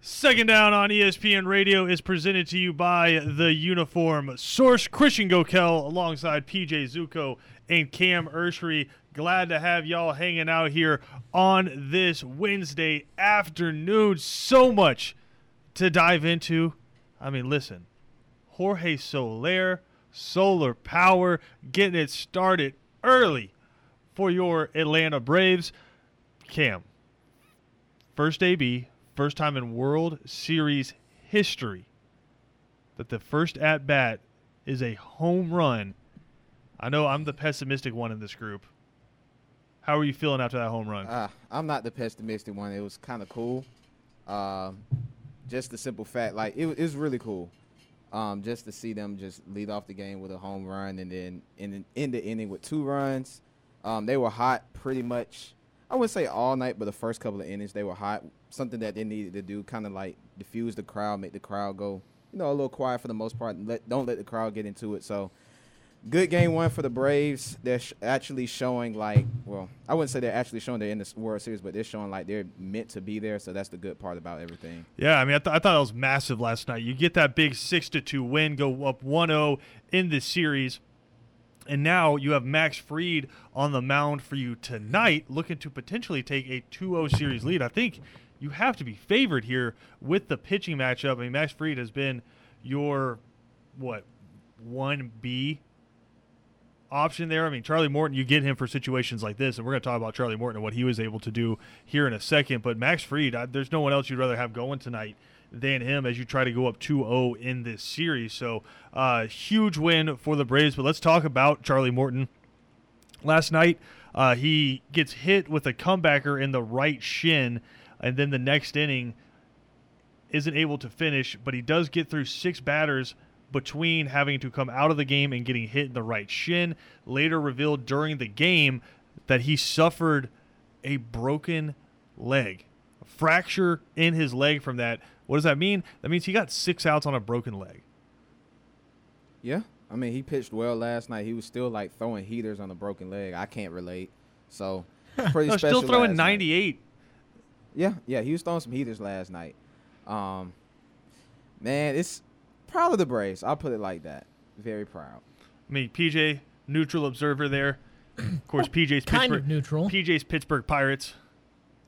Second down on ESPN Radio is presented to you by the Uniform Source. Christian Gokel alongside PJ Zuko and Cam Ursery. Glad to have y'all hanging out here on this Wednesday afternoon. So much to dive into. I mean, listen, Jorge Soler, solar power, getting it started early for your Atlanta Braves. Cam, first AB, first time in World Series history that the first at bat is a home run. I know I'm the pessimistic one in this group. How are you feeling after that home run? Uh, I'm not the pessimistic one. It was kind of cool. Um, just the simple fact, like it, it was really cool. Um, just to see them just lead off the game with a home run and then in, end the inning with two runs. Um, they were hot pretty much. I wouldn't say all night, but the first couple of innings they were hot. Something that they needed to do, kind of like diffuse the crowd, make the crowd go, you know, a little quiet for the most part. Let, don't let the crowd get into it. So, good game one for the Braves. They're sh- actually showing like, well, I wouldn't say they're actually showing they're in the World Series, but they're showing like they're meant to be there. So that's the good part about everything. Yeah, I mean, I, th- I thought it was massive last night. You get that big six to two win, go up 1-0 in the series, and now you have Max Fried on the mound for you tonight, looking to potentially take a 2-0 series lead. I think you have to be favored here with the pitching matchup. I mean, Max Fried has been your what one B option there. I mean, Charlie Morton, you get him for situations like this, and we're going to talk about Charlie Morton and what he was able to do here in a second. But Max Fried, I, there's no one else you'd rather have going tonight than him as you try to go up 2-0 in this series. So, uh, huge win for the Braves. But let's talk about Charlie Morton. Last night, uh, he gets hit with a comebacker in the right shin, and then the next inning isn't able to finish, but he does get through six batters between having to come out of the game and getting hit in the right shin. Later revealed during the game that he suffered a broken leg, a fracture in his leg from that. What does that mean? That means he got six outs on a broken leg. Yeah, I mean he pitched well last night. He was still like throwing heaters on a broken leg. I can't relate. So pretty No, special. still throwing last night. 98. Yeah, yeah, he was throwing some heaters last night. Um, man, it's proud of the Braves. I'll put it like that. Very proud. I mean, PJ, neutral observer there. Of course, PJ's kind Pittsburgh. of neutral. PJ's Pittsburgh Pirates.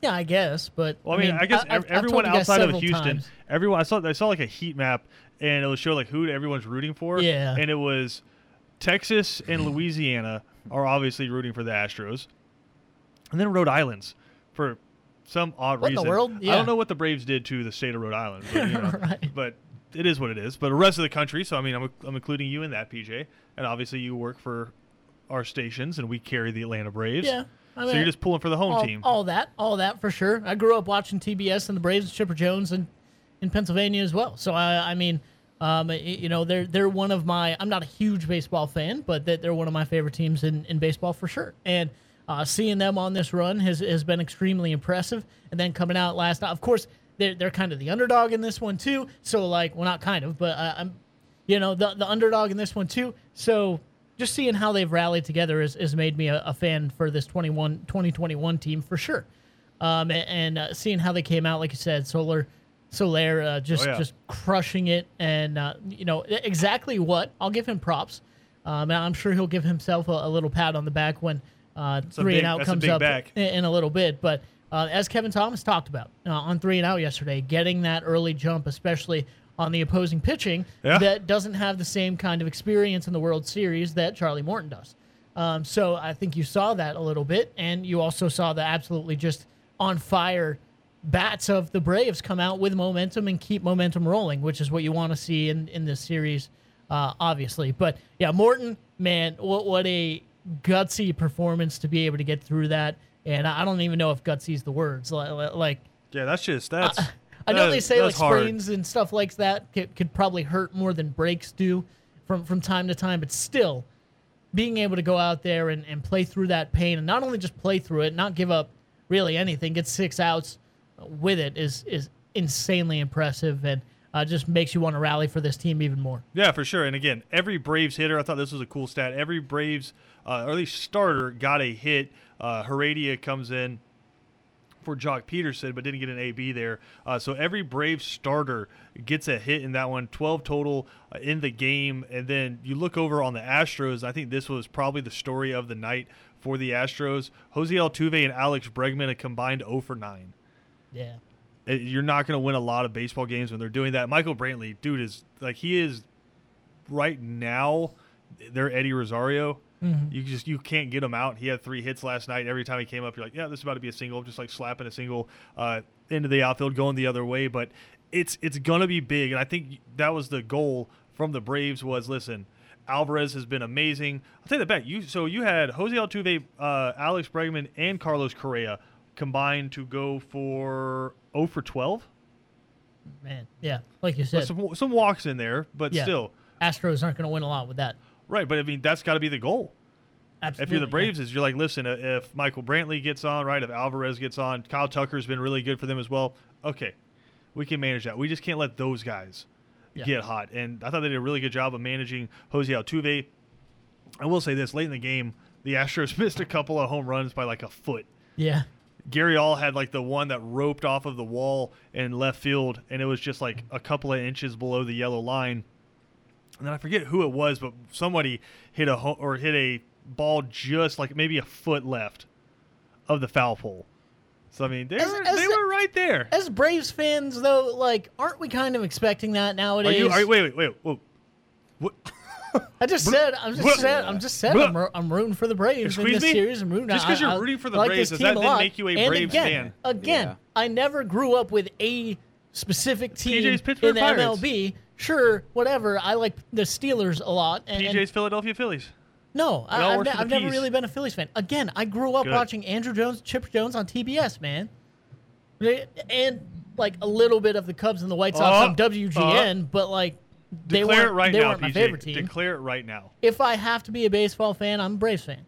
Yeah, I guess, but Well, I mean, I, guess I've- ev- I've everyone told you guys outside of Houston, times. everyone I saw I saw like a heat map, and it would show like who everyone's rooting for. Yeah. and it was Texas and Louisiana are obviously rooting for the Astros, and then Rhode Island's for some odd What in the reason. world? I don't know what the Braves did to the state of Rhode Island, but, you know, Right. but it is what it is. But the rest of the country, so I mean, I'm, I'm including you in that, PJ, and obviously you work for our stations, and we carry the Atlanta Braves. Yeah, I so you're just pulling for the home all, team. all that, all that for sure. I grew up watching TBS and the Braves and Chipper Jones and in Pennsylvania as well. So I, I mean, um, you know, they're they're one of my. I'm not a huge baseball fan, but they- they're one of my favorite teams in, in baseball for sure. And uh, seeing them on this run has has been extremely impressive. And then coming out last night, of course, they're they're kind of the underdog in this one too. So like, well, not kind of, but uh, I'm, you know, the the underdog in this one too. So just seeing how they've rallied together has, has made me a, a fan for this 21 2021 team for sure. Um, a- and, uh, seeing how they came out, like you said, Solar, Soler, uh, just Oh, yeah. just crushing it, and uh, you know exactly what I'll give him props. Um, and I'm sure he'll give himself a, a little pat on the back when uh, three big- and out comes up back. in, in a little bit. But uh, as Kevin Thomas talked about uh, on three and out yesterday, getting that early jump, especially on the opposing pitching, Yeah. that doesn't have the same kind of experience in the World Series that Charlie Morton does. Um, so I think you saw that a little bit, and you also saw the absolutely just on fire bats of the Braves come out with momentum and keep momentum rolling, which is what you want to see in in this series, uh, obviously. But yeah, Morton, man, what what a gutsy performance to be able to get through that. And I I don't even know if gutsy is the words. Like, like yeah, that's just that's. I know that- they say like that's hard. sprains and stuff like that could, could probably hurt more than breaks do from from time to time, but still being able to go out there and, and play through that pain and not only just play through it, not give up really anything, get six outs with it is is insanely impressive and uh, just makes you want to rally for this team even more. Yeah, for sure. And again, every Braves hitter, I thought this was a cool stat. Every Braves, uh, or at least starter, got a hit. Uh, Heredia comes in for Joc Pederson, but didn't get an AB there. Uh, so every Brave starter gets a hit in that one, 12 total uh, in the game. And then you look over on the Astros. I think this was probably the story of the night for the Astros. Jose Altuve and Alex Bregman a combined 0 for 9. Yeah. Uh, You're not going to win a lot of baseball games when they're doing that. Michael Brantley, dude, is like he is right now. They're Eddie Rosario. You just you can't get him out. He had three hits last night. Every time he came up, you're like, yeah, this is about to be a single. Just like slapping a single uh, into the outfield, going the other way. But it's it's gonna be big, and I think that was the goal from the Braves. Was listen, Alvarez has been amazing. I'll take that back. You so you had Jose Altuve, uh, Alex Bregman, and Carlos Correa combined to go for 0 for 12. Man. Yeah. Like you said, some some walks in there, but Yeah. still Astros aren't going to win a lot with that. right. But I mean, that's got to be the goal. Absolutely. if you're the yeah. Braves, is you're like, listen, uh, if Michael Brantley gets on, right? If Alvarez gets on, Kyle Tucker's been really good for them as well. Okay, we can manage that. We just can't let those guys Yeah. get hot. And I thought they did a really good job of managing Jose Altuve. I will say this: late in the game, the Astros missed a couple of home runs by like a foot. Yeah. Gurriel had like the one that roped off of the wall in left field, and it was just like a couple of inches below the yellow line. And then I forget who it was, but somebody hit a ho- or hit a ball just like maybe a foot left of the foul pole. So I mean, they As- were as they the- were right there. As Braves fans, though, like, aren't we kind of expecting that Are nowadays? you? Are you wait, wait, wait. Whoa. What? I just said, I'm just Blah. said, I'm just said, I'm, ro- I'm rooting for the Braves in this me? series. I'm rooting. Just I- 'cause you're I- rooting for the I like Braves, this does that team a then lot. make you a And Braves again, fan? Again, Yeah. I never grew up with a specific team PJ's Pittsburgh in the Pirates. MLB. Sure, whatever. I like the Steelers a lot. And, and PJ's Philadelphia Phillies. no, It all I, I've, works ne- for the I've never Ps. really been a Phillies fan. Again, I grew up Good. watching Andruw Jones, Chip Jones on TBS, man, and like a little bit of the Cubs and the White Sox Uh, on WGN, but like they Declare weren't it right they now, weren't my PJ. favorite team. Declare it right now. if I have to be a baseball fan, I'm a Braves fan.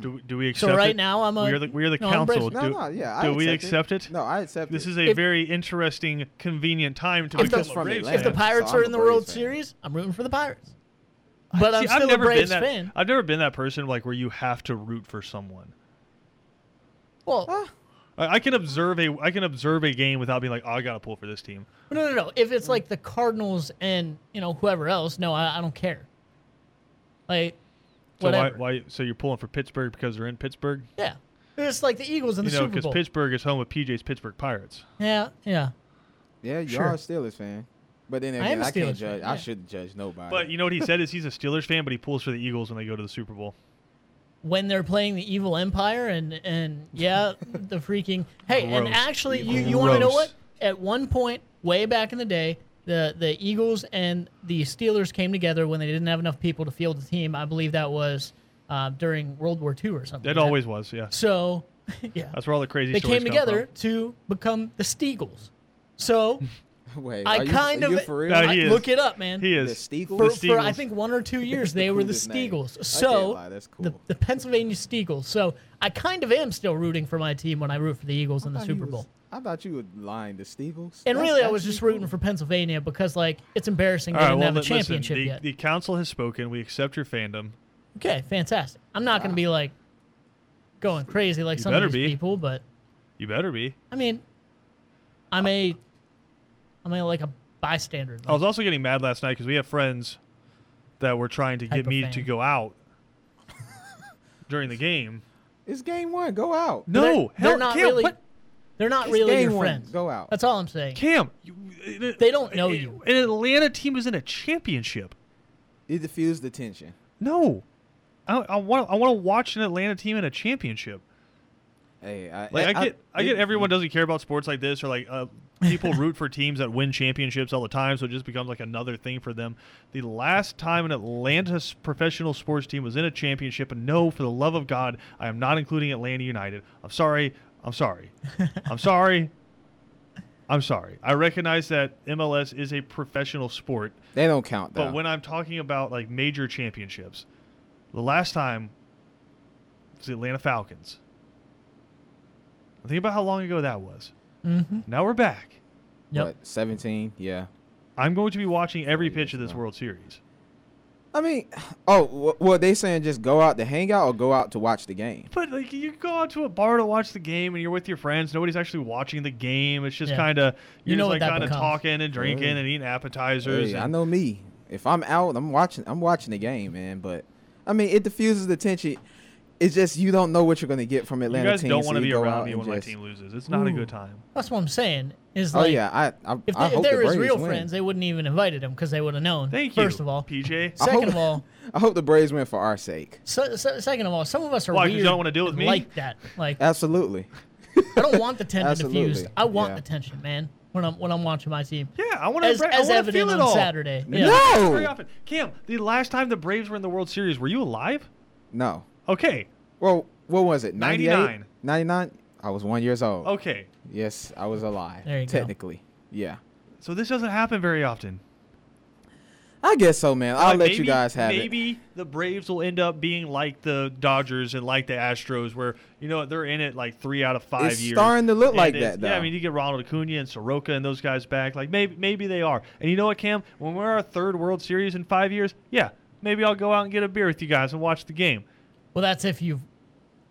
Do, do we accept it? So right it? now I'm a we are the, we are the no, I'm council. Braves- No, do no, yeah. I do we accept accept it? No, I accept This it. is a If- very interesting, convenient time to If become the- a from Braves Atlanta. if the fan. Pirates So are I'm in a the World fan. Series, I'm rooting for the Pirates. But I'm See, still I've never a Braves been that. fan. I've never been that person like where you have to root for someone. Well, Ah, I, I can observe a I can observe a game without being like, oh, I gotta pull for this team. no, no, no. If it's like the Cardinals and you know whoever else, no, I, I don't care. Like, So why, whatever. why? So you're pulling for Pittsburgh because they're in Pittsburgh? Yeah, it's like the Eagles in the you know, Super because Pittsburgh is home with PJ's Pittsburgh Pirates. yeah, yeah. yeah, you Sure. are a Steelers fan. But then I am a I, can't Steelers judge. fan, I shouldn't judge nobody. But you know what he said is he's a Steelers fan, but he pulls for the Eagles when they go to the Super Bowl. When they're playing the Evil Empire and and yeah, the freaking hey, and Gross. actually, you you want to know what? At one point, way back in the day, the the Eagles and the Steelers came together when they didn't have enough people to field the team. I believe that was uh, during World War II or something. It like that. always was, yeah. So, yeah, That's where all the crazy they stories came come together from. to become the Steagles. So Wait, I are you, kind are you of for real? No, I- is. look it up, man. He the is. Steagles? for, The for I think one or two years they were the Coolest name. Steagles. I can't So lie, that's the, cool. the Pennsylvania Steagles. So I kind of am still rooting for my team when I root for the Eagles in the I thought Super was- Bowl. I thought you were lying. The Steagles. And That's really, I was actually just rooting for Pennsylvania because like it's embarrassing All they right, didn't well, have a li- listen, championship the, yet. the council has spoken. We accept your fandom. okay, fantastic. I'm not going to be like going crazy like You some of these be. people, but You better be. I mean, I'm a, I'm a like a bystander. I was also getting mad last night because we have friends that were trying to get me fan. to go out during the game. It's game one. Go out. No, they're, hell, they're not Cam, really. what? They're not It's really game your one. friends. Go out. That's all I'm saying. Cam, you, They don't know you. An Atlanta team is in a championship. It diffused the tension. No, I, I want I want to watch an Atlanta team in a championship. Hey, I, Like I, get, I, get it- everyone doesn't care about sports like this, or like uh, people root for teams that win championships all the time, so it just becomes like another thing for them. The last time an Atlanta professional sports team was in a championship, and no, for the love of God, I am not including Atlanta United. I'm sorry. I'm sorry. I'm sorry. I'm sorry. I recognize that MLS is a professional sport, They don't count though. but when I'm talking about like major championships, the last time was the Atlanta Falcons. Think about how long ago that was. Mm-hmm. Now we're back. Yep. what, 17? Yeah. I'm going to be watching every pitch of this. World Series. I mean, oh, wh- well, they saying just go out to hang out or go out to watch the game. But like you go out to a bar to watch the game and you're with your friends. Nobody's actually watching the game. It's just Yeah. kind of You know just like kind of talking and drinking Yeah. and eating appetizers. Hey, I know me. If I'm out, I'm watching. I'm watching the game, man. But I mean, it diffuses the tension. It's just you don't know what you're gonna get from Atlanta. You guys teams. don't want to you be around me and when my team loses. It's not a good time. That's what I'm saying. Is oh, like, Oh yeah, I I, if, I they, if hope they the were his real win. friends, they wouldn't even invited him because they would have known. Thank you. First of all, PJ. Second hope- of all, I hope the Braves win for our sake. so, so, second of all, some of us are Why, 'cause you don't wanna deal with me? Like that. Like Absolutely. I don't want the tension diffused. I want yeah. the tension, man. When I'm when I'm watching my team, Yeah, I want to. as, I as wanna evident feel it on all. Saturday. Yeah. No. Very often. Cam, the last time the Braves were in the World Series, were you alive? No. Okay. Well, what was it? 98? 99. 99? I was one years old. Okay. Yes, I was alive. There you go. technically. Yeah. So this doesn't happen very often. I guess so, man. I'll Like, let you guys have it. Maybe the Braves will end up being like the Dodgers and like the Astros, where you know they're in it like three out of five It's years. starting to look And like it's- that, Yeah, I mean you get Ronald Acuna and Soroka and those guys back. Like maybe maybe they are. And you know what, Cam? When we're our third World Series in five years, yeah, maybe I'll go out and get a beer with you guys and watch the game. Well, that's if you've.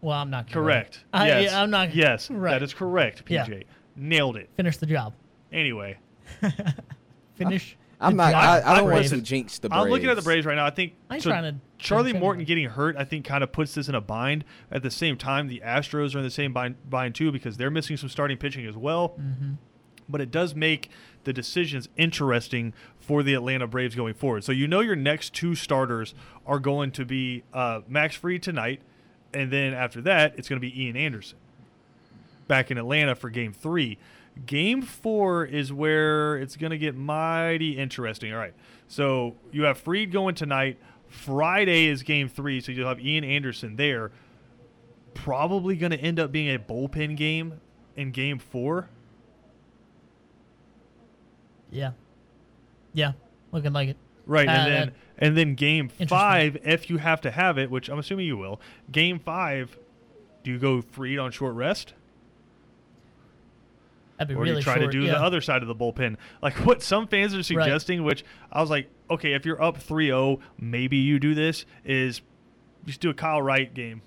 Well, I'm not. gonna- Correct. I, yes. I'm not. Yes, Right. that is correct. Yeah. PJ nailed it. Finish the job. Anyway, Finish. I'm the not. job. I, I don't want listen, to jinx the Braves. I'm looking at the Braves right now. I think I ain't so trying to Charlie jinx Morton anything. getting hurt, I think, kind of puts this in a bind. At the same time, the Astros are in the same bind, bind too because they're missing some starting pitching as well. Mm-hmm. But it does make the decisions interesting for the Atlanta Braves going forward. So you know your next two starters are going to be uh, Max Fried tonight, and then after that, it's going to be Ian Anderson back in Atlanta for Game Three. Game four is where it's going to get mighty interesting. All right. So you have Fried going tonight. Friday is game three. So you'll have Ian Anderson there. Probably going to end up being a bullpen game in game four. Yeah. Yeah. Looking like it. Right. Uh, and then and then game five, if you have to have it, which I'm assuming you will, game five, do you go Fried on short rest? That'd be or really you try short. to do yeah. the other side of the bullpen. Like what some fans are suggesting, which I was like, okay, if you're up 3-0, maybe you do this, is just do a Kyle Wright game.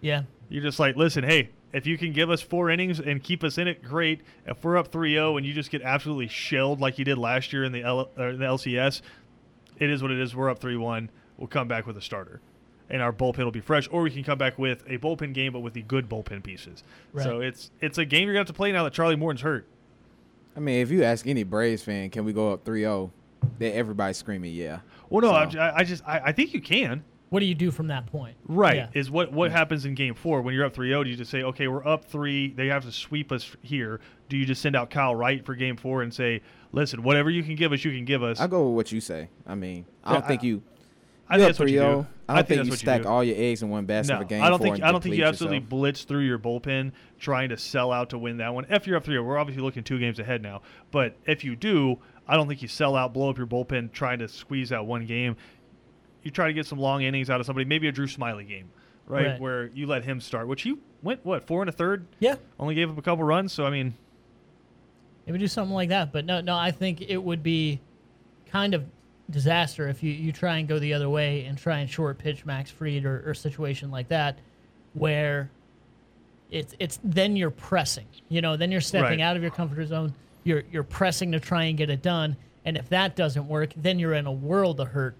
Yeah. You're just like, listen, hey, if you can give us four innings and keep us in it, great. If we're up 3-0 and you just get absolutely shelled like you did last year in the, L- or the LCS, it is what it is. We're up 3-1. We'll come back with a starter. And our bullpen will be fresh, or we can come back with a bullpen game, but with the good bullpen pieces. So it's it's a game you're gonna have to play now that Charlie Morton's hurt. I mean, if you ask any Braves fan, can we go up 3-0? Then everybody's screaming, yeah. Well, no, So- I'm j- I, I just I, I think you can. What do you do from that point? Right. Yeah. Is what what happens in game four when you're up 3-0? Do you just say, okay, we're up three, they have to sweep us here? Do you just send out Kyle Wright for game four and say, listen, whatever you can give us, you can give us? I go with what you say. I mean, I don't think you. I You think up that's what you do. I don't think, that's you stack do. all your eggs in one basket No, for game I don't think I don't think you absolutely yourself. blitz through your bullpen trying to sell out to win that one. If you're up 3 we're obviously looking two games ahead now. But if you do, I don't think you sell out, blow up your bullpen trying to squeeze out one game. You try to get some long innings out of somebody, maybe a Drew Smyly game, right? Right. Where you let him start, which he went what four and a third, Yeah. only gave up a couple runs. So I mean, Maybe do something like that. But no, no, I think it would be kind of disaster if you, you try and go the other way and try and short pitch Max Fried or, or a situation like that where it's it's then you're pressing. You know, then you're stepping Right. out of your comfort zone. You're you're pressing to try and get it done. And if that doesn't work, then you're in a world of hurt.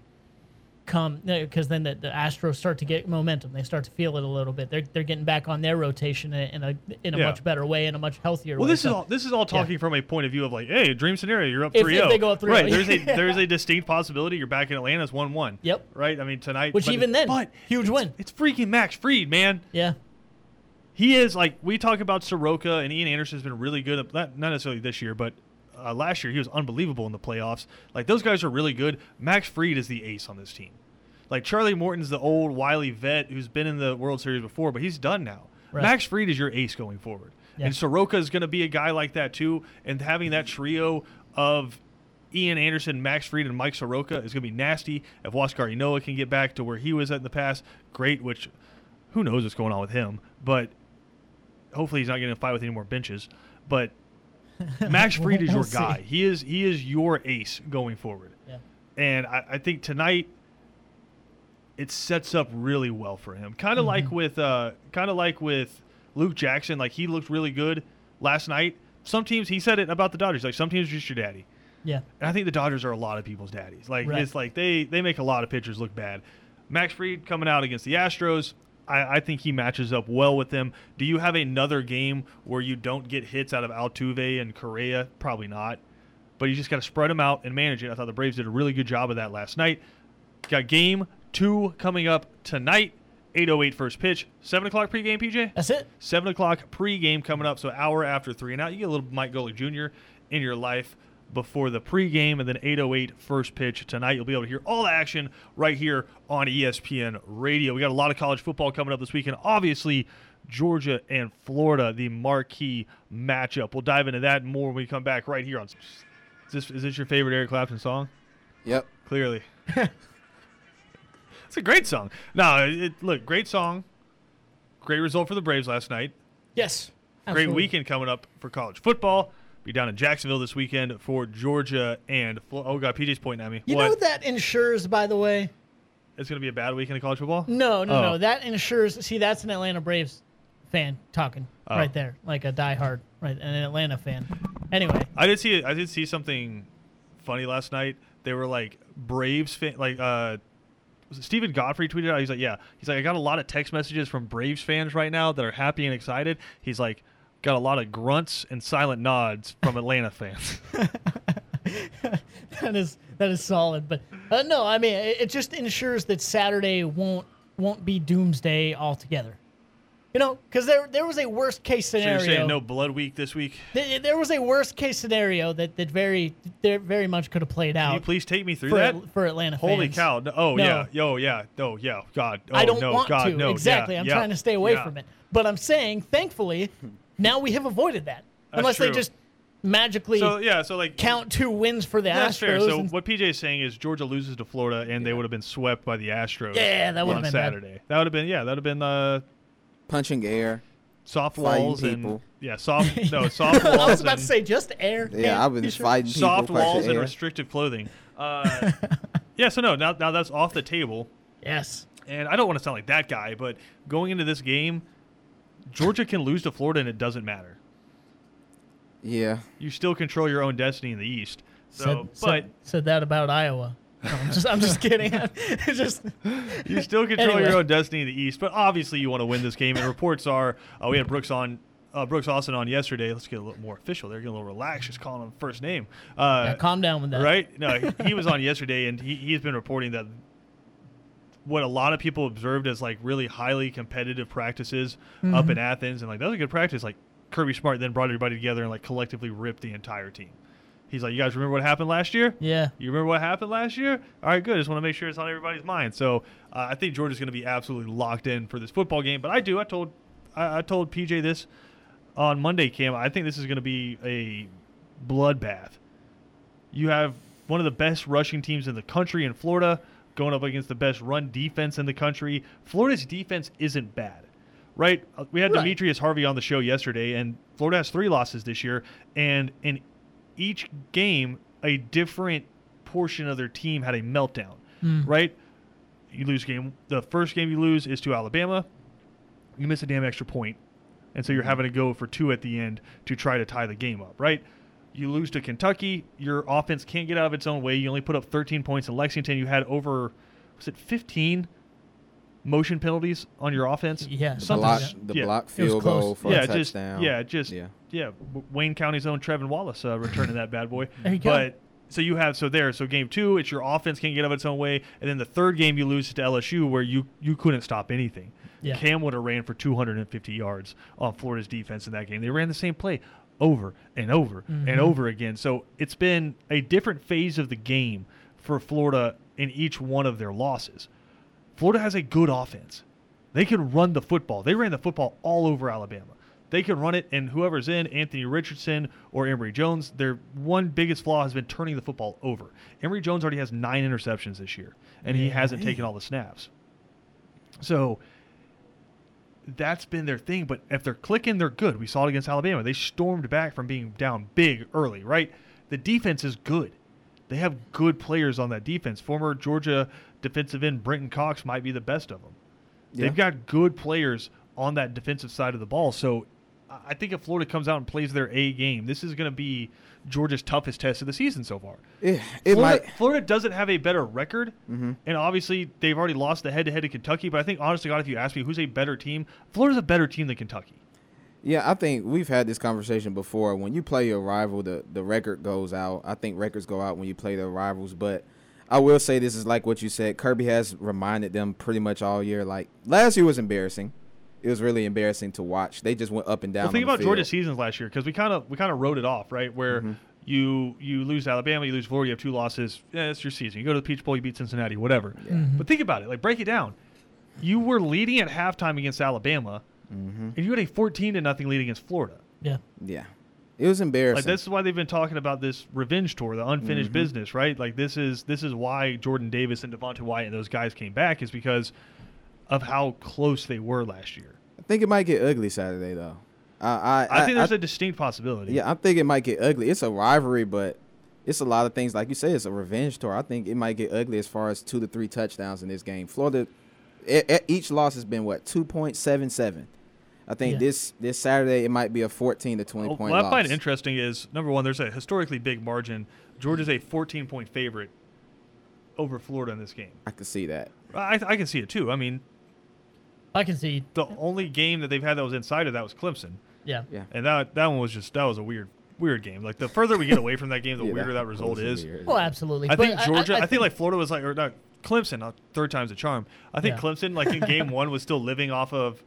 Come because then the, the Astros start to get momentum. They start to feel it a little bit. They're, they're getting back on their rotation in a in a Yeah. much better way, in a much healthier well, way. this is all this is all talking from a point of view of like, hey, dream scenario, you're up 3-0. if oh. they go up 3-0, right? There's a there's a distinct possibility you're back in Atlanta. It's one one. Yep. Right. I mean tonight, Which but- even then, but huge it's- win. It's freaking Max Fried, man. Yeah. He is like we talk about Soroka and Ian Anderson has been really good. At, not not necessarily this year, but uh, last year he was unbelievable in the playoffs. Like those guys are really good. Max Fried is the ace on this team. Like Charlie Morton's the old wily vet who's been in the World Series before, but he's done now. Right. Max Fried is your ace going forward, Yeah. and Soroka is going to be a guy like that too. And having that trio of Ian Anderson, Max Fried, and Mike Soroka is going to be nasty. If Huascar Ynoa can get back to where he was at in the past, great. Which, who knows what's going on with him? But hopefully he's not getting in a fight with any more benches. But Max Fried is your guy. He is he is your ace going forward. Yeah. And I, I think tonight it sets up really well for him. Kind of like with uh kind of like with Luke Jackson, like he looked really good last night. Some teams he said it about the Dodgers, like some teams are just your daddy. Yeah. And I think the Dodgers are a lot of people's daddies. Like Right. it's like they they make a lot of pitchers look bad. Max Fried coming out against the Astros, I, I think he matches up well with them. Do you have another game where you don't get hits out of Altuve and Correa? Probably not. But you just got to spread them out and manage it. I thought the Braves did a really good job of that last night. Got game two coming up tonight. 808 first pitch. 7 o'clock pregame, PJ? That's it. Seven o'clock pregame coming up, so hour after three. Now you get a little Mike Golick Jr. in your life before the pregame, and then 8:08 first pitch tonight. You'll be able to hear all the action right here on ESPN Radio. We got a lot of college football coming up this weekend. Obviously, Georgia and Florida, the marquee matchup. We'll dive into that more when we come back right here on. Is this is this your favorite Eric Clapton song? Yep. Clearly. it's a great song. No, it, look, great song. Great result for the Braves last night. Yes. Great weekend coming up for college football. Be down in Jacksonville this weekend for Georgia and oh god, PJ's pointing at me. You what? know what that ensures, by the way? it's going to be a bad weekend of college football. No, no, Oh. no. That ensures. See, that's an Atlanta Braves fan talking Oh. right there, like a diehard, right, an Atlanta fan. Anyway, I did see I did see something funny last night. They were like Braves fan, like uh, was it Steven Godfrey tweeted out. He's like, yeah, he's like, I got a lot of text messages from Braves fans right now that are happy and excited. He's like, got a lot of grunts and silent nods from Atlanta fans. that is that is solid. But uh, no, I mean, it, it just ensures that Saturday won't won't be doomsday altogether. You know, because there there was a worst case so scenario. you're saying no blood week this week? There, there was a worst case scenario that that very there very much could have played Can you out please take me through for that? for Atlanta fans. Holy fans. cow! No, oh No. yeah, yo yeah, no yeah, God. Oh, I don't no, want God, to. no, exactly. yeah, I'm yeah, trying to stay away yeah. from it. But I'm saying, thankfully, now we have avoided that. That's Unless they true. just magically So yeah, so like count two wins for the Astros. That's fair. So and- what PJ is saying is Georgia loses to Florida, and they would have been swept by the Astros. Yeah, that would've on been bad. Saturday. That would have been yeah, that would have been uh, Punching air. soft Fighting walls and people. yeah, soft no soft walls. I was about and, to say just air. Yeah, I've been just fighting people. soft punching walls and air. restrictive clothing. Uh, yeah, so no, now now that's off the table. Yes. And I don't want to sound like that guy, but going into this game, Georgia can lose to Florida, and it doesn't matter. Yeah. You still control your own destiny in the East. So, said, but said, said that about Iowa. No, I'm just I'm just kidding. Just You still control Anyway. your own destiny in the East, but obviously you want to win this game. And reports are uh, we had Brooks on. Uh, Brooks Austin on yesterday. Let's get a little more official. They're getting a little relaxed, just calling him first name. Uh, yeah, calm down with that. right? No, he, he was on yesterday, and he, he's been reporting that what a lot of people observed as like really highly competitive practices up in Athens, and like that was a good practice. Like Kirby Smart then brought everybody together and like collectively ripped the entire team. He's like, "You guys remember what happened last year? Yeah. You remember what happened last year? All right, good. Just want to make sure it's on everybody's mind. So uh, I think Georgia's going to be absolutely locked in for this football game. But I do. I told I, I told PJ this on Monday, Cam. I think this is going to be a bloodbath. You have one of the best rushing teams in the country in Florida going up against the best run defense in the country. Florida's defense isn't bad. Right? Uh, We had Right. Demetrius Harvey on the show yesterday, and Florida has three losses this year. And in each game, a different portion of their team had a meltdown. Right? You lose game. The first game you lose is to Alabama. You miss a damn extra point, and so you're having to go for two at the end to try to tie the game up. Right? You lose to Kentucky. Your offense can't get out of its own way. You only put up 13 points in Lexington. You had over was it 15 motion penalties on your offense? Yeah. The Something block, the Yeah. block field goal for yeah, a just touchdown. yeah, just yeah. yeah. Wayne County's own Trevin Wallace uh, returning that bad boy. There you go. But so you have so there. So game two, it's your offense can't get out of its own way, and then the third game you lose to LSU where you you couldn't stop anything. Yeah. Cam would have ran for 250 yards on Florida's defense in that game. They ran the same play over and over Mm-hmm. and over again. So it's been a different phase of the game for Florida in each one of their losses. Florida has a good offense. They can run the football. They ran the football all over Alabama. They can run it, and whoever's in, Anthony Richardson or Emory Jones, their one biggest flaw has been turning the football over. Emory Jones already has nine interceptions this year, and he hasn't taken all the snaps. So that's been their thing. But if they're clicking, they're good. We saw it against Alabama. They stormed back from being down big early, right? The defense is good. They have good players on that defense. Former Georgia defensive end Brenton Cox might be the best of them. Yeah. They've got good players on that defensive side of the ball. So I I think if Florida comes out and plays their A game, this is going to be Georgia's toughest test of the season so far. It, it Florida, might. Florida doesn't have a better record, mm-hmm. and obviously they've already lost the head-to-head to Kentucky. But I think, honestly, God, if you ask me who's a better team, Florida's a better team than Kentucky. Yeah, I think we've had this conversation before. When you play your rival, the, the record goes out. I think records go out when you play their rivals. But I will say this is like what you said. Kirby has reminded them pretty much all year. Like last year was embarrassing. It was really embarrassing to watch. They just went up and down. Well, think on the about Georgia's field. seasons last year because we kind of we kind of wrote it off, right? Where Mm-hmm. you you lose Alabama, you lose Florida, you have two losses. Yeah, it's your season. You go to the Peach Bowl, you beat Cincinnati, whatever. But think about it. Like break it down. You were leading at halftime against Alabama, Mm-hmm. and you had a fourteen to nothing lead against Florida. Yeah. Yeah, it was embarrassing. Like this is why they've been talking about this revenge tour, the unfinished Mm-hmm. business, right? Like this is this is why Jordan Davis and Devonte Wyatt and those guys came back is because of how close they were last year. I think it might get ugly Saturday though. I I, I, think there's a distinct possibility. Yeah, I think it might get ugly. It's a rivalry, but it's a lot of things. Like you say, it's a revenge tour. I think it might get ugly as far as two to three touchdowns in this game. Florida, e- e- each loss has been what two point seven seven. I think Yeah. this this Saturday it might be a fourteen to twenty Well, point what loss. I find interesting is number one, there's a historically big margin. Georgia's a 14 point favorite over Florida in this game. I can see that. I, I can see it too. I mean, I can see. the only game that they've had that was inside of that was Clemson, Yeah. Yeah. and that that one was just that was a weird weird game. Like the further we get away from that game, the Yeah, weirder that was result is. weird. Oh, absolutely. I But think Georgia. I, think, think like Florida was like or not Clemson. Uh, third time's a charm. I think Yeah. Clemson like in game one was still living off of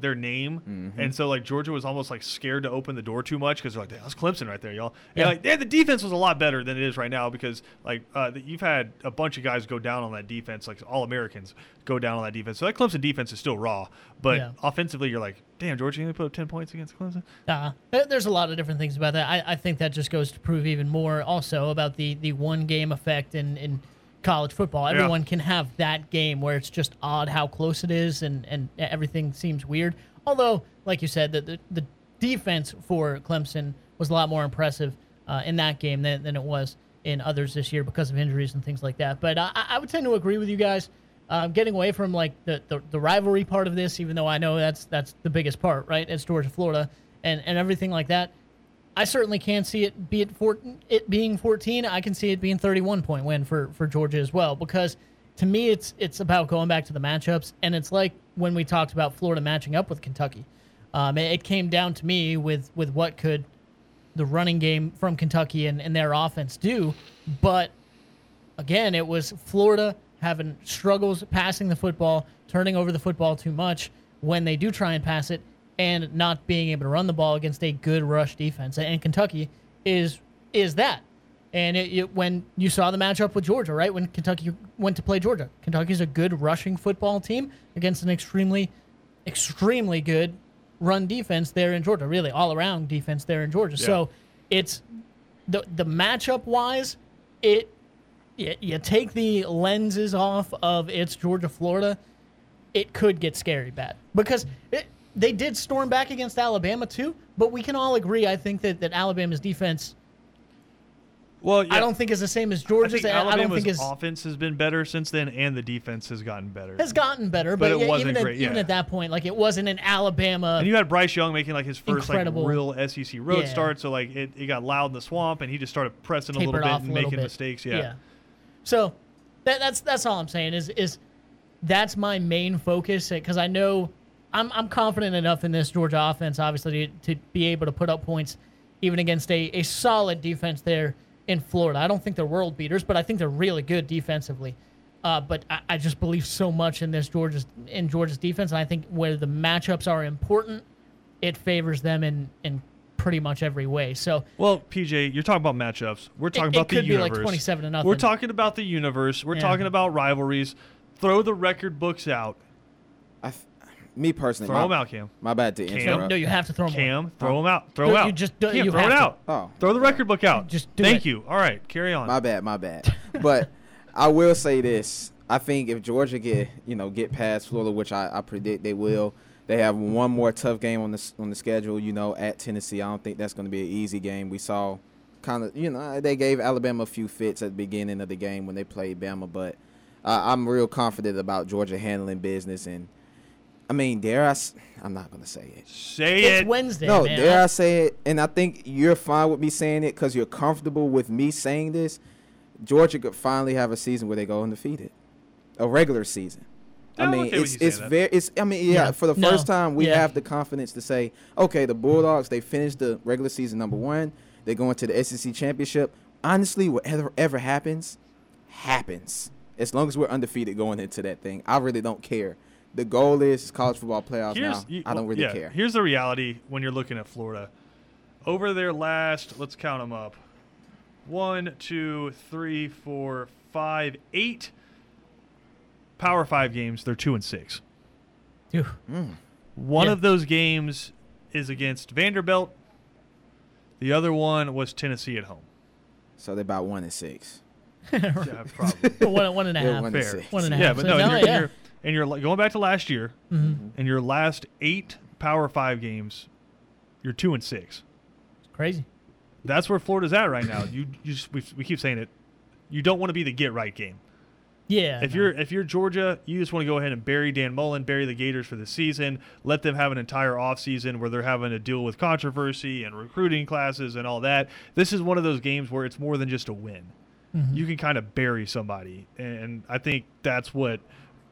their name, Mm-hmm. and so like Georgia was almost like scared to open the door too much because they're like that's Clemson right there, y'all. And Yeah. like yeah, the defense was a lot better than it is right now because like uh, you've had a bunch of guys go down on that defense, like all Americans go down on that defense. So that Clemson defense is still raw, but Yeah. offensively you're like, damn, Georgia, you only put up ten points against Clemson. Uh, there's a lot of different things about that. I, I think that just goes to prove even more also about the, the one game effect and in college football. Yeah. Everyone can have that game where it's just odd how close it is and, and everything seems weird. Although, like you said, the, the, the defense for Clemson was a lot more impressive uh, in that game than, than it was in others this year because of injuries and things like that. But I, I would tend to agree with you guys. Um, getting away from like the, the, the rivalry part of this, even though I know that's that's the biggest part, right? It's Georgia, Florida, and, and everything like that. I certainly can see it be it, for, it being 14. I can see it being 31 point win for, for Georgia as well because to me it's it's about going back to the matchups and it's like when we talked about Florida matching up with Kentucky. Um, it, it came down to me with with what could the running game from Kentucky and, and their offense do, but again, it was Florida having struggles passing the football, turning over the football too much when they do try and pass it, and not being able to run the ball against a good rush defense. And Kentucky is is that. And it, it, when you saw the matchup with Georgia, right? When Kentucky went to play Georgia, Kentucky's a good rushing football team against an extremely, extremely good run defense there in Georgia. Really, all around defense there in Georgia. Yeah. So it's the the matchup wise, it you, you take the lenses off of it's Georgia Florida, it could get scary bad because it, they did storm back against Alabama too. But we can all agree, I think that that Alabama's defense, Well, I don't think is the same as Georgia's. I, I don't Alabama's think is offense has been better since then, and the defense has gotten better. has gotten better, But but, it yeah, wasn't even, great, at, even at that point, like it wasn't an Alabama. And you had Bryce Young making like his first Incredible. like real SEC road Yeah. start, so like it, it got loud in the swamp, and he just started pressing a little bit and little making bit. mistakes. Yeah. So that, that's that's all I'm saying is is that's my main focus because I know I'm I'm confident enough in this Georgia offense, obviously, to, to be able to put up points even against a, a solid defense there in Florida. I don't think they're world beaters, but I think they're really good defensively. Uh, but I, I just believe so much in this Georgia's in Georgia's defense, and I think where the matchups are important, it favors them in in pretty much every way. So Well, PJ, you're talking about matchups. We're talking it about the could be like universe. 27 to nothing. We're talking about the universe. We're Yeah. talking about rivalries. Throw the record books out. I th- me personally, Throw my, them out, Cam. my bad to Cam? no, interrupt. no, you have to throw them. Cam, throw him out. Throw No, out. you just do- Cam, you throw it to. out. Oh, Throw the record book out. Just do Thank it. you. All right, carry on. My bad, my bad. But I will say this: I think if Georgia get you know get past Florida, which I, I predict they will, they have one more tough game on the on the schedule. You know, at Tennessee, I don't think that's going to be an easy game. We saw kind of you know they gave Alabama a few fits at the beginning of the game when they played Bama, but Uh, I'm real confident about Georgia handling business, and I mean, dare I? s- I'm not gonna say it. Say It's it. Wednesday, No, man. dare I say it? And I think you're fine with me saying it because you're comfortable with me saying this. Georgia could finally have a season where they go undefeated, a regular season. Yeah, I mean, okay it's it's very it's. I mean, yeah, Yeah. for the No. first time we Yeah. have the confidence to say, okay, the Bulldogs they finished the regular season number one. They're going to the SEC championship. Honestly, whatever ever happens, happens. As long as we're undefeated going into that thing, I really don't care. The goal is college football playoffs now. you- I don't really yeah, care. Here's the reality when you're looking at Florida. Over their last, let's count them up. One, two, three, four, five, eight Power Five games. They're two and six. Dude, mm. One Yeah. of those games is against Vanderbilt. The other one was Tennessee at home. So they're about one and six. Yeah, probably. one, one and a They're half. one and Fair. six. One and a yeah, but So no, no, you're, yeah. you're and you're going back to last year, Mm-hmm. in your last eight Power Five games, you're two and six. It's Crazy. That's where Florida's at right now. You, you just, we, we keep saying it. You don't want to be the get right game. Yeah. If no. you're if you're Georgia, you just want to go ahead and bury Dan Mullen, bury the Gators for the season, let them have an entire offseason where they're having to deal with controversy and recruiting classes and all that. This is one of those games where it's more than just a win. Mm-hmm. You can kind of bury somebody, and I think that's what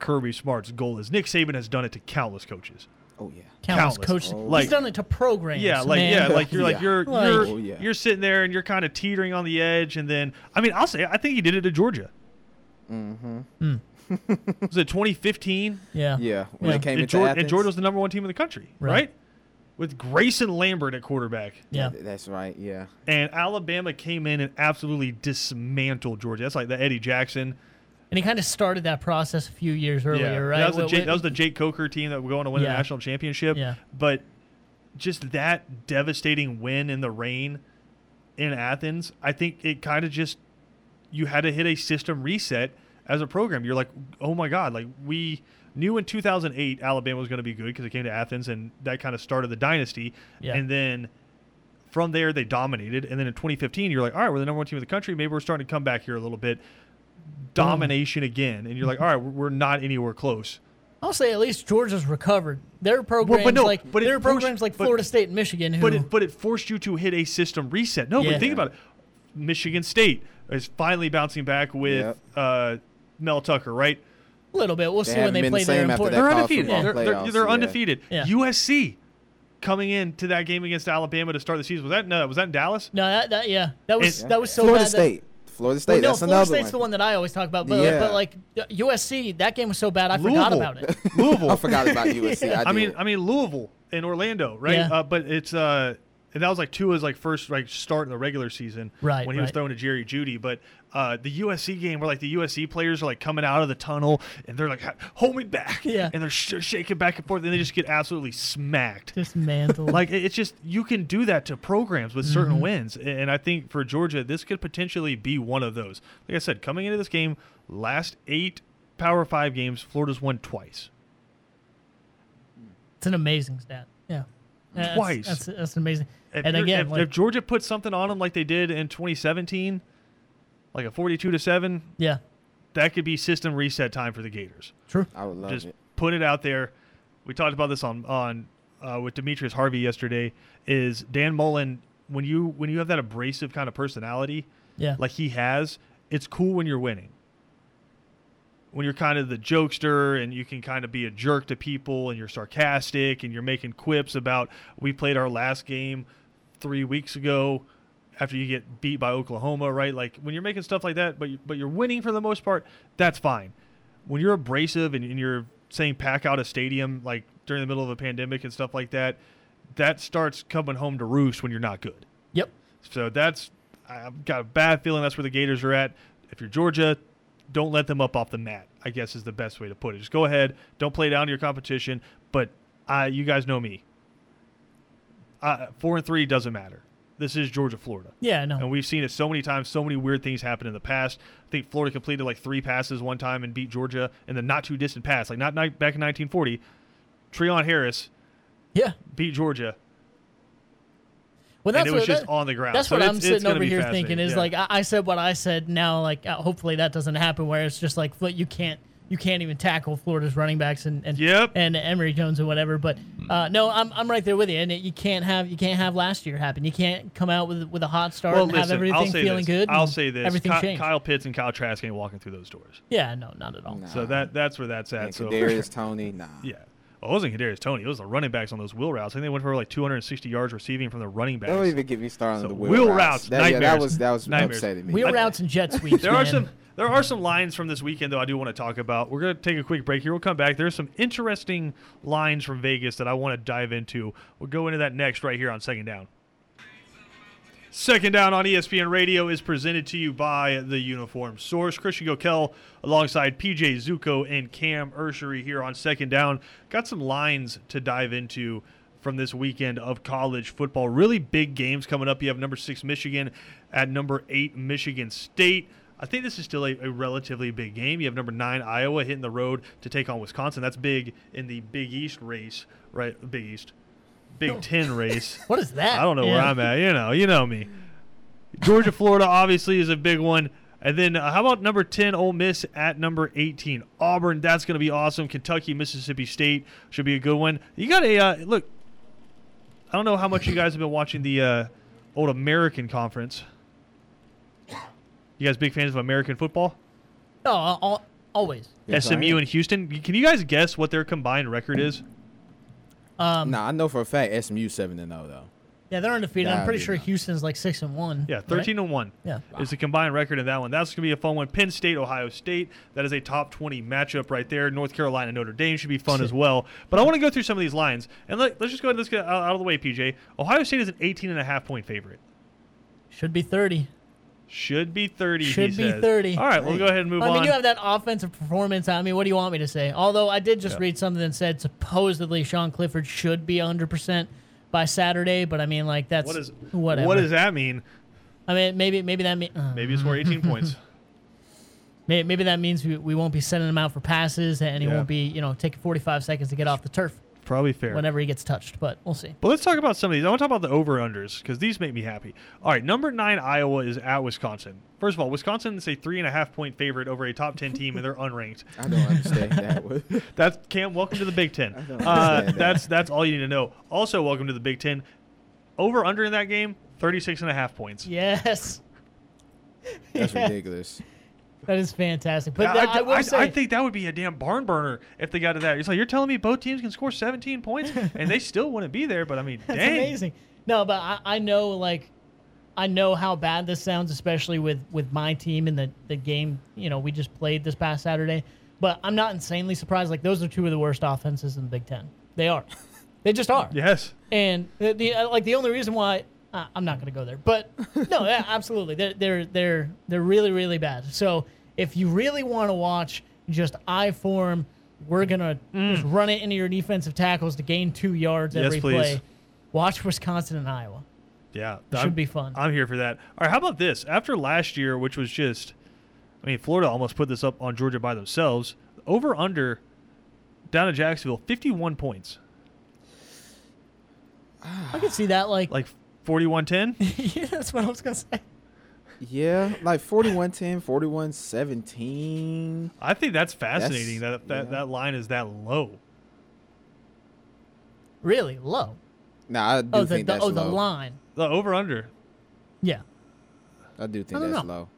Kirby Smart's goal is. Nick Saban has done it to countless coaches. Oh yeah. countless, countless. coaches, Oh, like- he's done it to programs. Yeah, like man. yeah, like you're like Yeah. you're Like- you're Oh, yeah. you're sitting there and you're kind of teetering on the edge, and then I mean I'll say I think he did it to Georgia. Mm-hmm. Was it 2015? yeah. Yeah. When Yeah. they came and, into Georgia, and Georgia was the number one team in the country, Right. right? With Grayson Lambert at quarterback. Yeah. That's right. Yeah. And Alabama came in and absolutely dismantled Georgia. That's like the Eddie Jackson. And he kind of started that process a few years earlier, yeah, right? That was, the Jake, that was the Jake Coker team that were going to win Yeah. the national championship. Yeah. But just that devastating win in the rain in Athens, I think it kind of just you had to hit a system reset as a program. You're like, oh my god, like we knew in 2008 Alabama was going to be good because it came to Athens and that kind of started the dynasty. Yeah. And then from there they dominated, and then in 2015 you're like, all right, we're the number one team in the country. Maybe we're starting to come back here a little bit. Domination again, and you're like, all right, we're we're not anywhere close. I'll say at least Georgia's recovered. There are programs no, like but their there forced- programs like but- Florida State and Michigan who But it but it forced you to hit a system reset. No, Yeah. but think about it. Michigan State is finally bouncing back with Yep. uh, Mel Tucker, right? a little bit. We'll see when they play the there same in after Florida. that They're undefeated. football They're, they're, they're yeah. undefeated. Yeah. USC coming into that game against Alabama to start the season was that no was that in Dallas? No, that, that yeah, that was It's- that was so Florida bad. that- State. Florida State. Well, no, that's Florida another State's one. the one that I always talk about, but, Yeah. but like USC, that game was so bad I forgot about it. Louisville. I forgot about USC. I, I mean. I mean Louisville and Orlando, right? Yeah. Uh, but it's uh, and that was like Tua's like first like start in the regular season, Right, When he was right. throwing to Jerry Jeudy, but uh, the USC game where like the USC players are like coming out of the tunnel and they're like, "Hold me back," Yeah. and they're sh- shaking back and forth, and they just get absolutely smacked. Dismantled. like it's just you can do that to programs with certain Mm-hmm. wins, and I think for Georgia this could potentially be one of those. Like I said, coming into this game, last eight Power Five games, Florida's won twice. it's an amazing stat. Yeah, Twice. That's, that's amazing. If and again, if, like, if Georgia put something on them like they did in 2017, like a 42 to seven, yeah, that could be system reset time for the Gators. true. I would love Just it. put it out there. We talked about this on on uh, with Demetrius Harvey yesterday. Is Dan Mullen when you when you have that abrasive kind of personality Yeah, like he has, it's cool when you're winning. When you're kind of the jokester and you can kind of be a jerk to people and you're sarcastic and you're making quips about we played our last game three weeks ago after you get beat by Oklahoma, right? Like when you're making stuff like that, but you, but you're winning for the most part, that's fine. When you're abrasive and, and you're saying pack out a stadium like during the middle of a pandemic and stuff like that, that starts coming home to roost when you're not good. yep. So that's I've got a bad feeling that's where the Gators are at. If you're Georgia, don't let them up off the mat. I guess is the best way to put it. Just go ahead, don't play down to your competition. But uh, you guys know me. Uh, four and three doesn't matter. This is Georgia, Florida, Yeah, no. and we've seen it so many times. So many weird things happen in the past. I think Florida completed like three passes one time and beat Georgia in the not too distant past, like not, not back in 1940. Treon Harris yeah. beat Georgia. Well, and it was what, just that- on the ground. That's So what I'm sitting over here thinking. Is Yeah. like I, I said what I said. Now, like uh, hopefully that doesn't happen. Where it's just like you can't you can't even tackle Florida's running backs and and Yep. and Emory Jones and whatever. But uh, no, I'm, I'm right there with you. And it, you can't have you can't have last year happen. You can't come out with with a hot start well, and listen, have everything I'll say feeling this. good. I'll say this: Everything Ky- changed. Kyle Pitts and Kyle Trask ain't walking through those doors. yeah, no, not at all. Nah. So that that's where that's at. And so Kadarius Tony, nah. yeah. Well, it wasn't Kadarius Toney. It was the running backs on those wheel routes. I think they went for like 260 yards receiving from the running backs. Don't even get me started So on the wheel, wheel routes. routes, That, yeah, that nightmares. was that was Nightmares. upsetting me. Wheel I- routes and jet sweeps. There are some there are some lines from this weekend though I do want to talk about. We're gonna take a quick break here. We'll come back. There's some interesting lines from Vegas that I want to dive into. We'll go into that next right here on second down. Second down on ESPN Radio is presented to you by the Uniform Source. Christian Gokel alongside PJ Zuko and Cam Urshery here on second down. Got some lines to dive into from this weekend of college football. Really big games coming up. You have number six Michigan at number eight Michigan State. I think this is still a, a relatively big game. You have number nine Iowa hitting the road to take on Wisconsin. That's big in the Big East race, right? Big East, Big Ten race. What is that? I don't know where I'm at. You know, you know me. Georgia, Florida, obviously is a big one. And then uh, how about number 10, Ole Miss at number 18? Auburn, that's going to be awesome. Kentucky, Mississippi State should be a good one. You got a, uh, look, I don't know how much you guys have been watching the uh, old American Conference. You guys big fans of American football? No, al- always. Yes, SMU and Houston. Can you guys guess what their combined record is? Um, Nah, I know for a fact SMU seven and zero though. Yeah, they're undefeated. I'm pretty sure no. Houston's like six and one. Yeah, right? 13 and 1. Yeah. is the combined record in that one. That's going to be a fun one. Penn State, Ohio State. That is a top 20 matchup right there. North Carolina, Notre Dame should be fun as well. But I want to go through some of these lines. And let, us just go ahead and let's get out, out of the way, PJ. Ohio State is an 18 and a half point favorite. Should be thirty. Should be 30. Should be says. 30. All right, we'll go ahead and move on. I mean, you have that offensive performance. I mean, what do you want me to say? Although I did just Yeah. read something that said supposedly Sean Clifford should be 100% by Saturday, but I mean, like that's what, is, whatever. what does that mean? I mean, maybe maybe that mean, uh, Maybe it's score 18 points. may- maybe that means we, we won't be sending him out for passes, and he Yeah. won't be you know taking 45 seconds to get off the turf Probably fair. whenever he gets touched. But we'll see. But let's talk about some of these. I want to talk about the over unders because these make me happy. All right, number nine Iowa is at Wisconsin. First of all, Wisconsin is a three and a half point favorite over a top ten team, and they're unranked. I don't understand that. That's Cam. Welcome to the Big Ten. don't Uh, that. that's that's all you need to know. Also, welcome to the Big Ten. Over under in that game, 36 and a half points. Yes, That's Yeah, ridiculous. That is fantastic. But I, I- I- say, I think that would be a damn barn burner if they got to that. It's like you're telling me both teams can score 17 points and they still wouldn't be there. But I mean, That's dang. amazing. No, but I, I know like I know how bad this sounds, especially with with my team and the the game. You know, we just played this past Saturday, but I'm not insanely surprised. Like those are two of the worst offenses in the Big Ten. They are. They just are. Yes. And the, the uh, like the only reason why uh, I'm not going to go there, but no, yeah, absolutely, they're they're they're they're really really bad. So if you really want to watch just I form, we're gonna just run it into your defensive tackles to gain two yards Mm. Yes, every please. play. Watch Wisconsin and Iowa. Yeah. It should be fun. I'm here for that. All right, how about this? After last year, which was just, I mean, Florida almost put this up on Georgia by themselves. Over under down to Jacksonville, 51 points, I could see that. Like, like 41 10. yeah, that's what I was gonna say. Yeah, like 41-10, 41-17. I think that's fascinating That's- that that, yeah. that line is that low. Really low. Nah, I do Oh, the, think the that's oh the line. The over under. Yeah. I do think I that's know. low.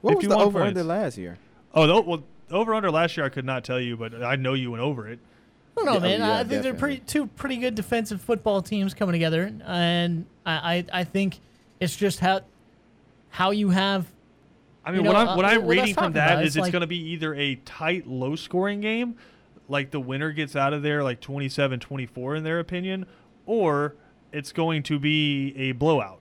What was the 51 over under points. last year? Oh, the, well, over under last year I could not tell you, but I know you went over it. I don't know, Yeah, man. yeah, I think they're pretty two pretty good defensive football teams coming together, and I I, I think it's just how how you have I mean, You what know, I'm uh, what I'm what I was reading from talking that about, is it's it's like- going to be either a tight, low scoring game, like the winner gets out of there like 27-24 in their opinion, or it's going to be a blowout.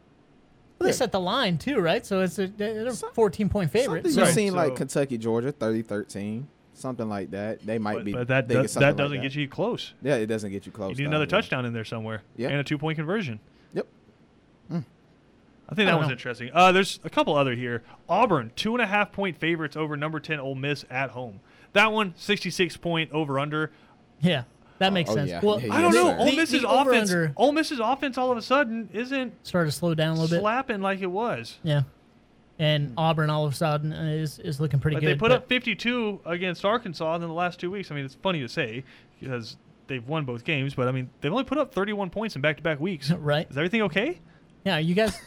they Yeah. set the line too, right? So it's a, a 14 point favorite. Something So. you Right, seen so- like Kentucky, Georgia, 30-13, something like that. They might But, be. but that does, that doesn't that. get you close. Yeah, it doesn't get you close. You need another touchdown in there somewhere Yeah. and a two point conversion. Yep. I think that don't know. interesting. Uh, there's a couple other here. Auburn, two and a half point favorites over number 10 Ole Miss at home. That one, 66 point over under. Yeah. That makes Oh, sense. yeah. Well, Yeah, I don't know. sir. Ole Miss's the offense. Ole Miss's offense all of a sudden isn't started to slow down a little bit. slapping like it was. Yeah. And hmm. Auburn all of a sudden is, is looking pretty Like good. they put but- up 52 against Arkansas in the last two weeks. I mean, it's funny to say because they've won both games, but I mean, they've only put up 31 points in back-to-back weeks. right. Is everything okay? Yeah, you guys,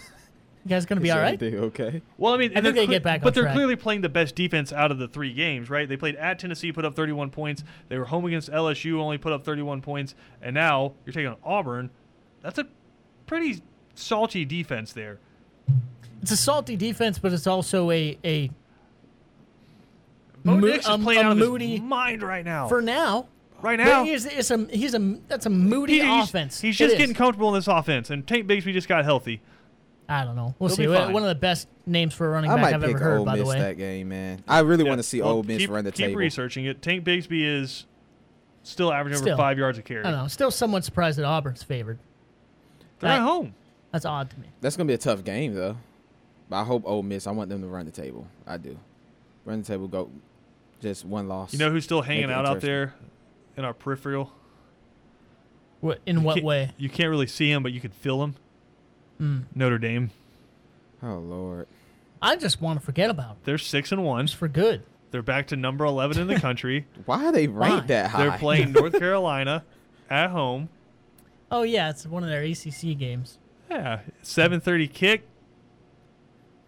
you guys gonna be Is all right? everything Okay. Well, I mean, I think they're they get back on but they're track. clearly playing the best defense out of the three games, right? They played at Tennessee, put up 31 points. They were home against LSU, only put up 31 points, and now you're taking on Auburn. That's a pretty salty defense there. It's a salty defense, but it's also a a Bo Mo- Nix is a- playing a out of moody- his mind right now. for now. right But now, he's, it's a he's a that's a moody He- he's, offense. He's It just is. getting comfortable in this offense, and Tank Bigsby just got healthy. I don't know. We'll He'll see. be fine. One of the best names for a running I back might I've pick ever heard. Ole by the Miss way, that game, man. I really Yeah, want to see well, Ole Miss keep, run the keep table. researching it. Tank Bigsby is still averaging Still. over five yards a carry. I don't know. Still somewhat surprised that Auburn's favored. They're I- at home. That's odd to me. That's gonna be a tough game though. But I hope Ole Miss. I want them to run the table. I do. Run the table. Go. Just one loss. You know who's still hanging out out there in our peripheral? What in what way? You can't really see him, but you can feel him. Mm. Notre Dame. Oh Lord. I just want to forget about it. They're six and one. Just for good. They're back to number eleven in the country. Why are they ranked Why? that high? They're playing North Carolina at home. Oh yeah, it's one of their ACC games. Yeah, seven thirty kick.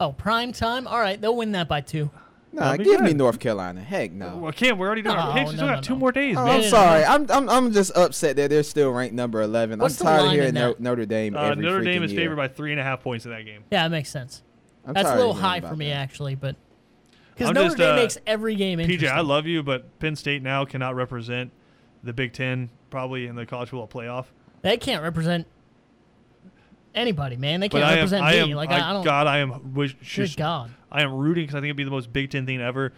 Oh, prime time. All right, they'll win that by two. Nah, That'll be give me. North Carolina. Heck no. Well, Cam, we're already doing our No, picks. We still no, got no, two no. more days, Oh, man. I'm sorry. I'm, I'm I'm just upset that they're still ranked number 11. What's I'm the tired of line hearing in no. Notre Dame Uh, every Notre Dame freaking is year. favored by three and a half points in that game. Yeah, that makes sense. I'm That's a tired little hearing high about for me that. actually, but because I'm Notre just, Dame uh, makes every game interesting. PJ, interesting. I love you, but Penn State now cannot represent the Big Ten probably in the college football playoff. They can't represent anybody, man. They can't I am, represent I me. am, like I, I, I don't. God, I am wish, good just, God. I am rooting because I think it'd be the most Big Ten thing ever.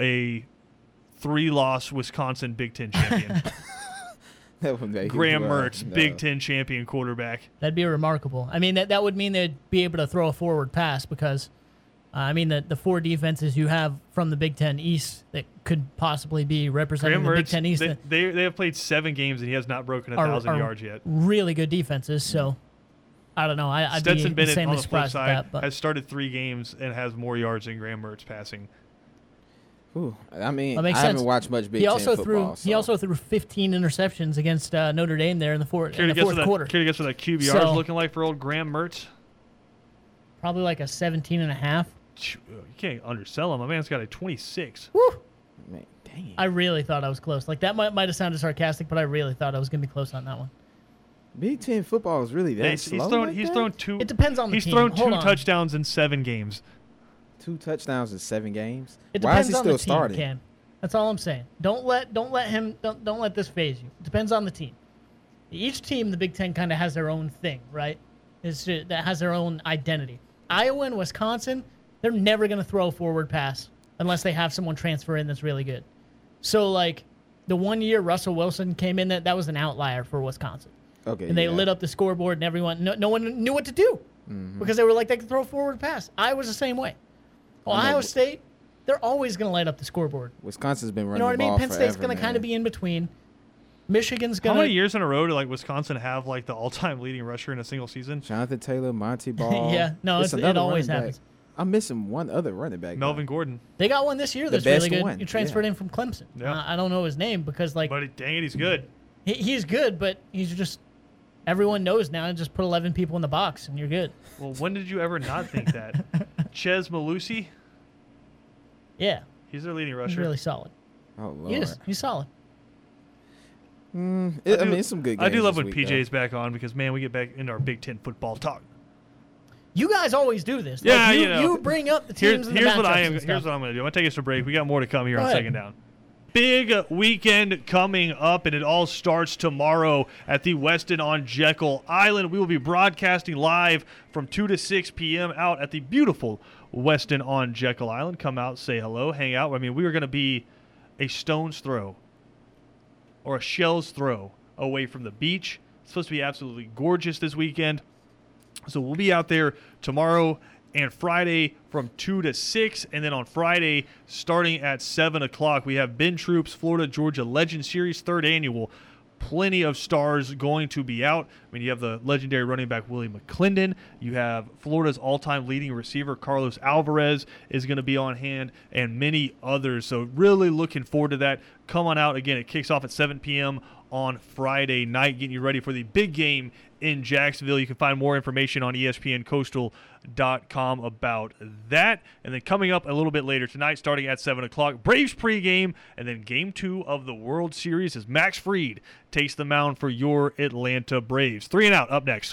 A three-loss Wisconsin Big Ten champion, That would make Graham Mertz, no. Big Ten champion quarterback. That'd be remarkable. I mean, that, that would mean they'd be able to throw a forward pass because, uh, I mean, the, the four defenses you have from the Big Ten East that could possibly be representing Graham the Big Ten East they, they, they have played seven games and he has not broken a are, thousand are yards yet. really good defenses. So, I don't know. I, I'd Stetson be Bennett on the flip surprised at side that. But has started three games and has more yards than Graham Mertz passing. Ooh, I mean, That I makes haven't sense. watched much Big he Ten also football. threw he also threw 15 interceptions against uh, Notre Dame there in the, four, in to the guess what fourth that, quarter. care to guess what that QBR is So- looking like for old Graham Mertz? Probably like a 17 and a half. Phew, You can't undersell him. My man's got a 26. Woo! Man, dang. I really thought I was close. Like that might might have sounded sarcastic, but I really thought I was gonna be close on that one. Big Ten football is really that Yeah, he's, slow. he's thrown. like He's that? thrown two. It depends on the He's team. thrown Hold two on. touchdowns in seven games. two touchdowns in seven games. It Why is depends he on still the starting? team, Cam. That's all I'm saying. Don't let don't let him don't don't let this phase you. It depends on the team. Each team, in the Big Ten, kind of has their own thing, right? Is that has their own identity. Iowa and Wisconsin, they're never going to throw a forward pass unless they have someone transfer in that's really good. So like the one year Russell Wilson came in, that that was an outlier for Wisconsin. Okay, and they yeah. lit up the scoreboard, and everyone, no, no one knew what to do Mm-hmm. because they were like they could throw a forward pass. I was the same way. Ohio but- State, they're always going to light up the scoreboard. Wisconsin's been running. You know what I mean? Penn State's going to kind of be in between. Michigan's going to. How many years in a row did like Wisconsin have like the all-time leading rusher in a single season? Jonathan Taylor, Montee Ball. Yeah, no, It's it's, it always running back. happens. I'm missing one other running back. Melvin though. Gordon. They got one this year The that's really good. one, He transferred yeah. in from Clemson. Yeah. Uh, I don't know his name because like But dang it, he's good. he, he's good, but he's just everyone knows now. Just put 11 people in the box and you're good. Well, when did you ever not think that? Chez Mellusi, Yeah, he's their leading he's rusher. really solid. Oh lord. He is. He's solid. Mm, it- I, do- mean, it's some good. Games I do love this when week, though. PJ's back on because man, we get back into our Big Ten football talk. You guys always do this. Like, Yeah, you, you know. bring up the Here- teams. and the here's what I am. Here's what I'm going to do. I'm going to take us a break. We got more to come here Go on ahead. second down. Big weekend coming up, and it all starts tomorrow at the Westin on Jekyll Island. We will be broadcasting live from 2 to 6 p.m. out at the beautiful Westin on Jekyll Island. Come out, say hello, hang out. I mean, we are going to be a stone's throw or a shell's throw away from the beach. It's supposed to be absolutely gorgeous this weekend. So we'll be out there tomorrow and Friday from 2 to 6. And then on Friday, starting at 7 o'clock, we have Ben Troupe's Florida Georgia Legend Series, third annual. plenty of stars going to be out. I mean, you have the legendary running back Willie McClendon. You have Florida's all-time leading receiver Carlos Alvarez is going to be on hand, and many others. So really looking forward to that. Come on out again. It kicks off at 7 p.m. on Friday night, getting you ready for the big game in Jacksonville. You can find more information on ESPNCoastal.com about that. And then coming up a little bit later tonight, starting at 7 o'clock, Braves pregame, and then game two of the World Series as Max Fried takes the mound for your Atlanta Braves. Three and out up next.